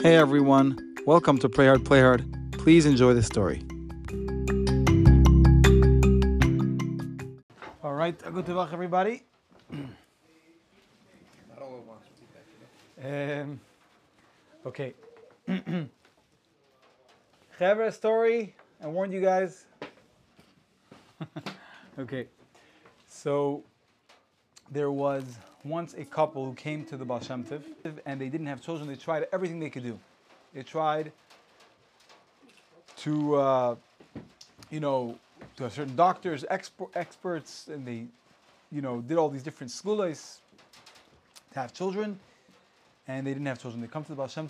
Hey everyone, welcome to Pray Hard, Play Hard. Please enjoy the story. All right, good to welcome everybody. um, okay. Clever story. I warned you guys. okay. So there was once a couple who came to the Baal Shem and they didn't have children. They tried everything they could do. They tried to, uh, you know, to certain doctors, experts, and they, you know, did all these different segulas to have children, and they didn't have children. They come to the Baal Shem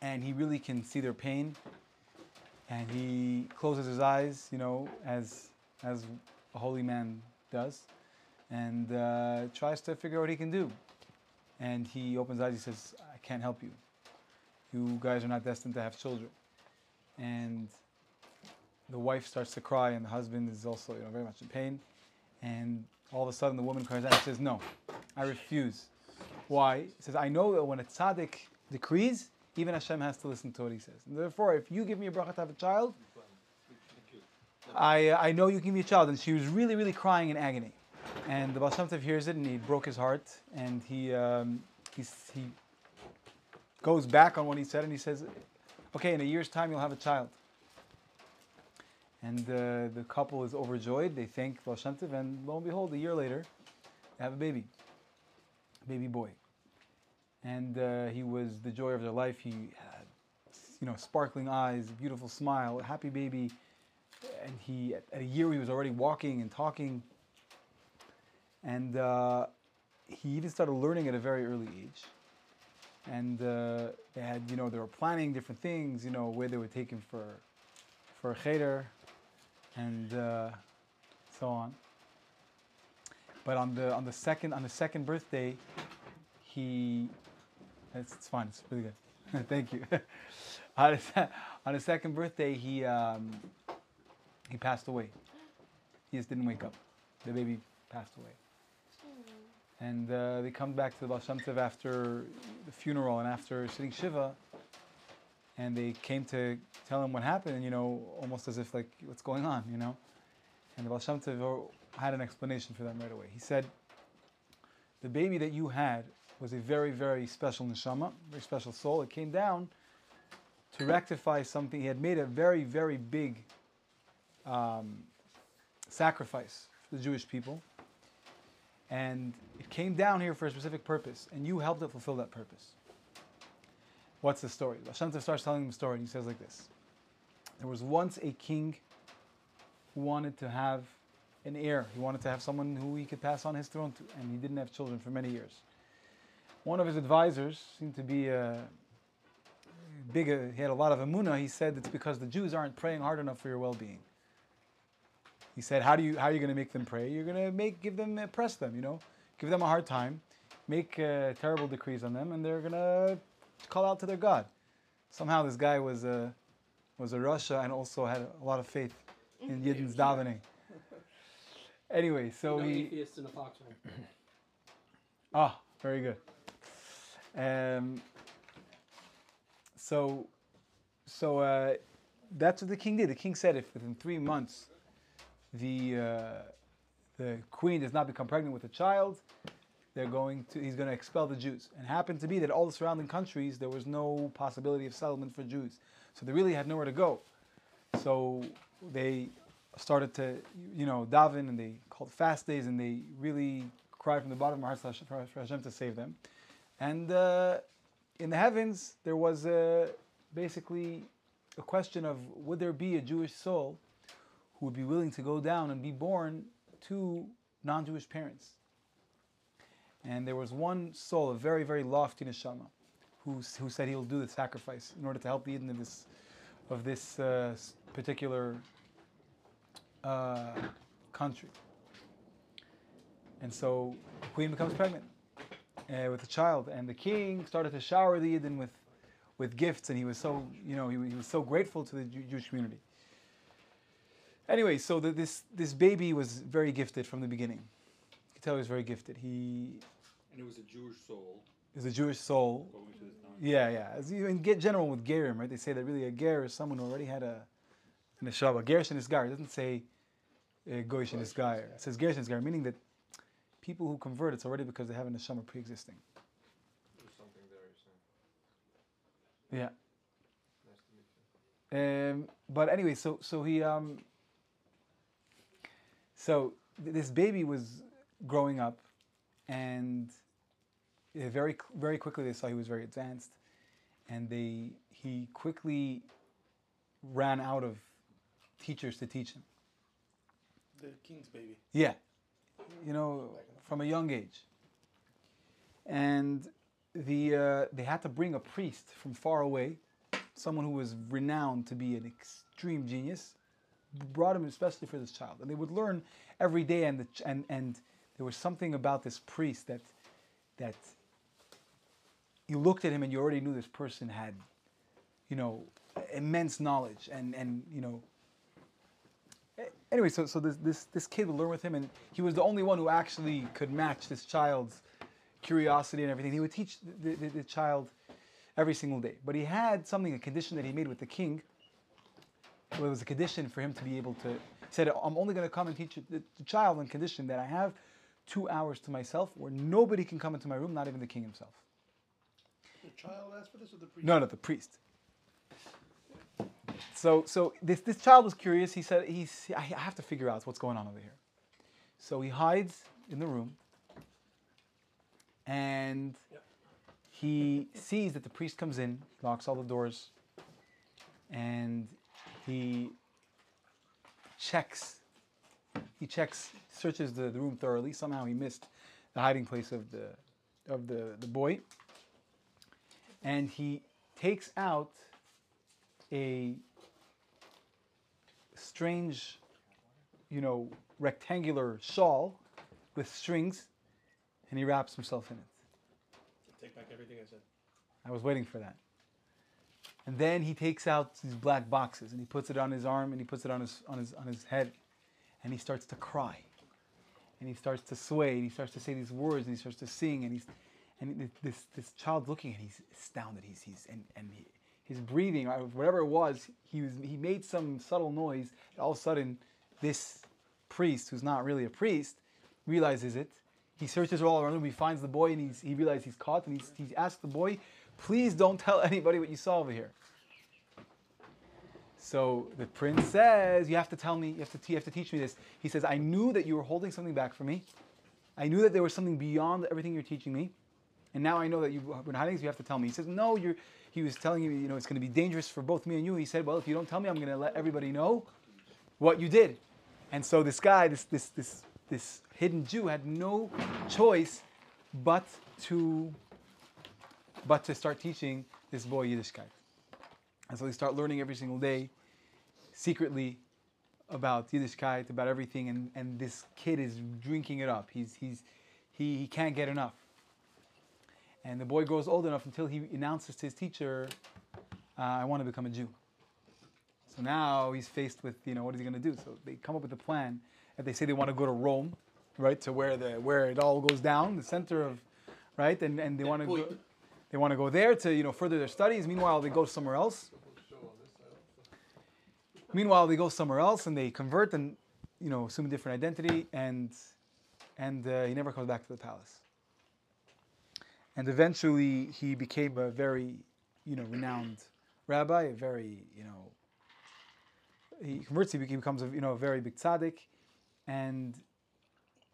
and he really can see their pain, and he closes his eyes, you know, as as a holy man does, and uh, tries to figure out what he can do. And he opens eyes. He says, "I can't help you. You guys are not destined to have children." And the wife starts to cry, and the husband is also, you know, very much in pain. And all of a sudden, the woman cries out and says, "No, I refuse." Why? He says, "I know that when a tzaddik decrees, even Hashem has to listen to what he says. And therefore, if you give me a bracha to have a child, I, I know you can give me a child. And she was really, really crying in agony. And the Shem hears it and he broke his heart. And he, um, he's, he goes back on what he said and he says, okay, in a year's time you'll have a child. And uh, the couple is overjoyed. They thank Baal Shem. And lo and behold, a year later, they have a baby, a baby boy. And uh, he was the joy of their life. He had, you know, sparkling eyes, beautiful smile, a happy baby and he at a year he was already walking and talking and uh, he even started learning at a very early age and uh, they had you know they were planning different things you know where they would take him for for a cheder and uh, so on but on the on the second on the second birthday he it's, it's fine it's really good thank you on his, on his second birthday he um, he passed away. He just didn't wake up. The baby passed away. And uh, they come back to the Baal after the funeral and after sitting Shiva, and they came to tell him what happened, you know, almost as if like, what's going on, you know? And the Baal had an explanation for them right away. He said, the baby that you had was a very, very special neshama, very special soul. It came down to rectify something. He had made a very, very big um, sacrifice for the Jewish people. And it came down here for a specific purpose, and you helped it fulfill that purpose. What's the story? Hashem starts telling him the story, and he says like this There was once a king who wanted to have an heir. He wanted to have someone who he could pass on his throne to, and he didn't have children for many years. One of his advisors seemed to be a big, uh, he had a lot of emunah. He said it's because the Jews aren't praying hard enough for your well being. He said, "How do you how are you going to make them pray? You're going to make give them press them, you know, give them a hard time, make uh, terrible decrees on them, and they're going to call out to their God." Somehow, this guy was a was a rasha and also had a lot of faith in Yidden's davening. Anyway, so no he atheist in a foxhole. Ah, very good. Um, so, so uh, that's what the king did. The king said, if within three months the uh, the queen does not become pregnant with a child, they're going to he's going to expel the Jews. And happened to be that all the surrounding countries there was no possibility of settlement for Jews, so they really had nowhere to go. So they started to you know daven and they called fast days and they really cried from the bottom of their hearts for Hashem to save them. And uh, in the heavens there was uh, basically a question of would there be a Jewish soul who would be willing to go down and be born to non Jewish parents. And there was one soul, a very, very lofty neshama, who, who said he will do the sacrifice in order to help the Yidden of this, of this uh, particular uh, country. And so the queen becomes pregnant uh, with a child, and the king started to shower the Yidden with, with gifts, and he was so, you know, he, he was so grateful to the Jew- Jewish community. Anyway, so the, this this baby was very gifted from the beginning. You can tell he was very gifted. He And it was a Jewish soul. is a Jewish soul. Yeah, yeah. As you in get general with gerim, right? They say that really a ger is someone who already had a an neshama. Gerish and Isgar. It doesn't say uh, goyish and Isgar. It says gerish and Isgar, meaning that people who convert, it's already because they have a neshama pre-existing. There's something there. Yeah. Nice to meet you. Um, but anyway, so so he um. So th- this baby was growing up, and very very quickly they saw he was very advanced, and they he quickly ran out of teachers to teach him. The king's baby. Yeah, you know, from a young age. And the uh, they had to bring a priest from far away, someone who was renowned to be an extreme genius, brought him especially for this child. And they would learn every day, and the, and and there was something about this priest that that you looked at him and you already knew this person had, you know, immense knowledge and and you know anyway, so so this this this kid would learn with him, and he was the only one who actually could match this child's curiosity and everything. He would teach the, the, the child every single day, but he had something, a condition that he made with the king. Well, it was a condition for him to be able to. He said, "I'm only going to come and teach the, child on condition that I have two hours to myself, where nobody can come into my room, not even the king himself." The child asked for this or the priest? No, no, the priest. So, so this, this child was curious. He said, he's, I have to figure out what's going on over here. So he hides in the room and he sees that the priest comes in, locks all the doors, and he checks, he checks, searches the, the room thoroughly. Somehow he missed the hiding place of the, of the, the boy and he takes out a strange, you know, rectangular shawl with strings, and he wraps himself in it. Take back everything I said. I was waiting for that. And then he takes out these black boxes and he puts it on his arm and he puts it on his on his on his head, and he starts to cry, and he starts to sway and he starts to say these words and he starts to sing and he's and this this child looking and he's astounded. He's he's and and he, his breathing or whatever it was, he was he made some subtle noise. All of a sudden, this priest, who's not really a priest, realizes it. He searches all around him. He finds the boy and he's, he realizes he's caught. And he's, he asks the boy, "Please don't tell anybody what you saw over here." So the prince says, "You have to tell me. You have to, you have to teach me this." He says, "I knew that you were holding something back from me. I knew that there was something beyond everything you're teaching me, and now I know that you've been hiding. So you have to tell me." He says, "No, you're." He was telling you, you know, it's going to be dangerous for both me and you. He said, "Well, if you don't tell me, I'm going to let everybody know what you did." And so this guy, this this this this hidden Jew, had no choice but to but to start teaching this boy Yiddishkeit. And so they start learning every single day, secretly, about Yiddishkeit, about everything, and, and this kid is drinking it up. He's, he's, he, he can't get enough. And the boy grows old enough until he announces to his teacher, uh, I want to become a Jew. So now he's faced with, you know, what is he going to do? So they come up with a plan. And they say they want to go to Rome, right, to where the where it all goes down, the center of, right, and, and they want to go. They want to go there to, you know, further their studies. Meanwhile, they go somewhere else. Meanwhile, they go somewhere else and they convert and, you know, assume a different identity, and and uh, he never comes back to the palace. And eventually, he became a very, you know, renowned rabbi, a very, you know, he converts, he becomes a, you know, a very big tzaddik, and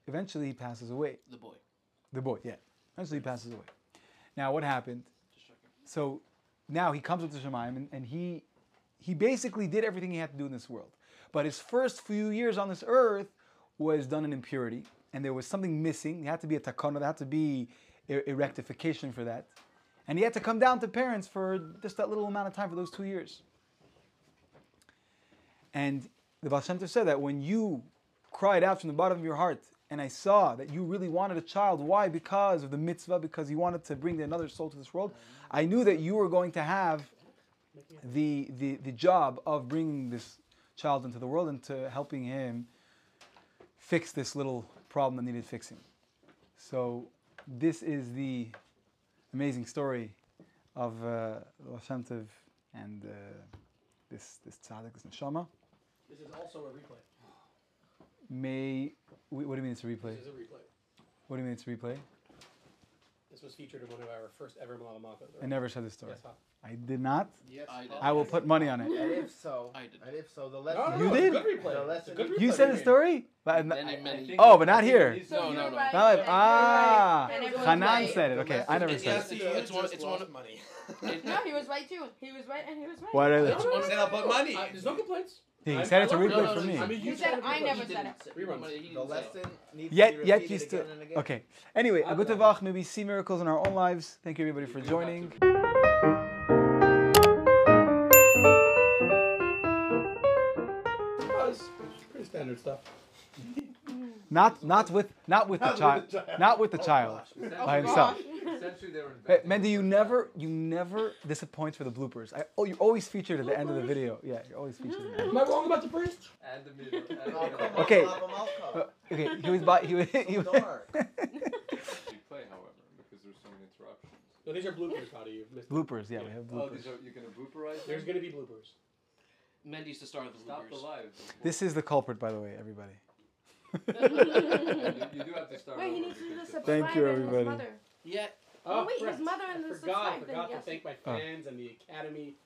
eventually he passes away. The boy. The boy, yeah. Eventually he passes away. Now, what happened? So now he comes up to Shamayim, and, and he he basically did everything he had to do in this world. But his first few years on this earth was done in impurity, and there was something missing. There had to be a takana, there had to be a, a rectification for that. And he had to come down to parents for just that little amount of time for those two years. And the Baal Shem Tov said that when you cried out from the bottom of your heart, and I saw that you really wanted a child, why? Because of the mitzvah, because you wanted to bring another soul to this world. I knew that you were going to have the, the, the job of bringing this child into the world and to helping him fix this little problem that needed fixing. So this is the amazing story of uh, and uh, this this tzaddik, this neshama. This is also a replay. May wh- what do you mean it's a replay? This is a replay. What do you mean it's a replay? This was featured in one of our first ever Malamakos. I never said this story. Yes, huh? I did not. Yes, I did. I will put money on it. And if so, I did. and if so, the lesson. no, You no, it's a did? good replay. The It's a lesson good is- You replay said a we made. story, but Many, many. oh, but not here. No, no, no. Not like- ah, And everyone Hanan right. said it. Okay, I never It's- said it. it's- it's one- it's one lost of- money. No, he was right too. He was right and he was right. What are they? It's one I'll put money. Uh, there's no complaints. He I- said I it's a love it. replay No, no, for no, me. I mean, you He said it I replay. never He said didn't it. say- Reruns. nobody- he The didn't say it. lesson needs Yet, to be yet repeated you still. again and again. Okay. Anyway, a I've good done tavach, maybe see miracles in our own lives. Thank you everybody for You do have joining. to. Oh, it's pretty standard stuff. Not not with not with the Not with child. the child. Not with the Oh, child. By himself. Oh, Essentially, they were Hey, inventing Mendy, you the never you never disappoint for the bloopers. I, oh, you're always featured at the end of the video. Yeah, you're always featured. At the end. Am I wrong about the priest? and the middle. And the Oh, middle. Okay. Uh, okay, he was by he was, he was Dark. Replay, however, because there's so many interruptions. No, these are bloopers, Buddy. You've missed. bloopers. Yeah, we have Oh, bloopers. these are you're gonna blooperize. There's them? gonna be bloopers. Mendy's the star of the Stop the bloopers. live. This is the culprit, by the way, everybody. You, you do have to start. Wait, he over needs to do the because subscribe Thank you, and everybody. his mother. Yeah. Oh, wait, his mother and I the forgot, subscribe, forgot then to thank my Oh. fans and the academy,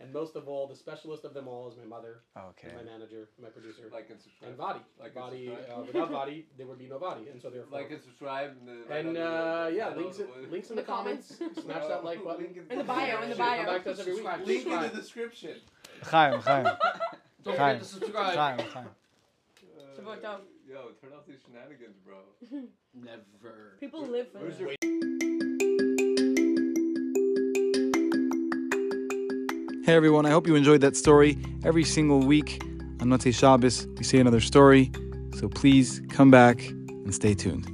and most of all, the specialist of them all is my mother, Okay. and my manager, my producer, like and subscribe. and Vadi. Like and Vadi, uh, without Vadi, there would be no Vadi, and so therefore. Like and subscribe. And, the, right and uh, yeah, right links, in, links in the, The comments. Smash that like button. In the bio, in the bio. Come back to us every week. Link in the description. Chaim, Chaim, Don't forget to subscribe. Chaim, Chaim. Yo, turn off these shenanigans, bro. Never. People live for Where's Hey everyone, I hope you enjoyed that story. Every single week on Motzei Shabbos, we say another story. So please come back and stay tuned.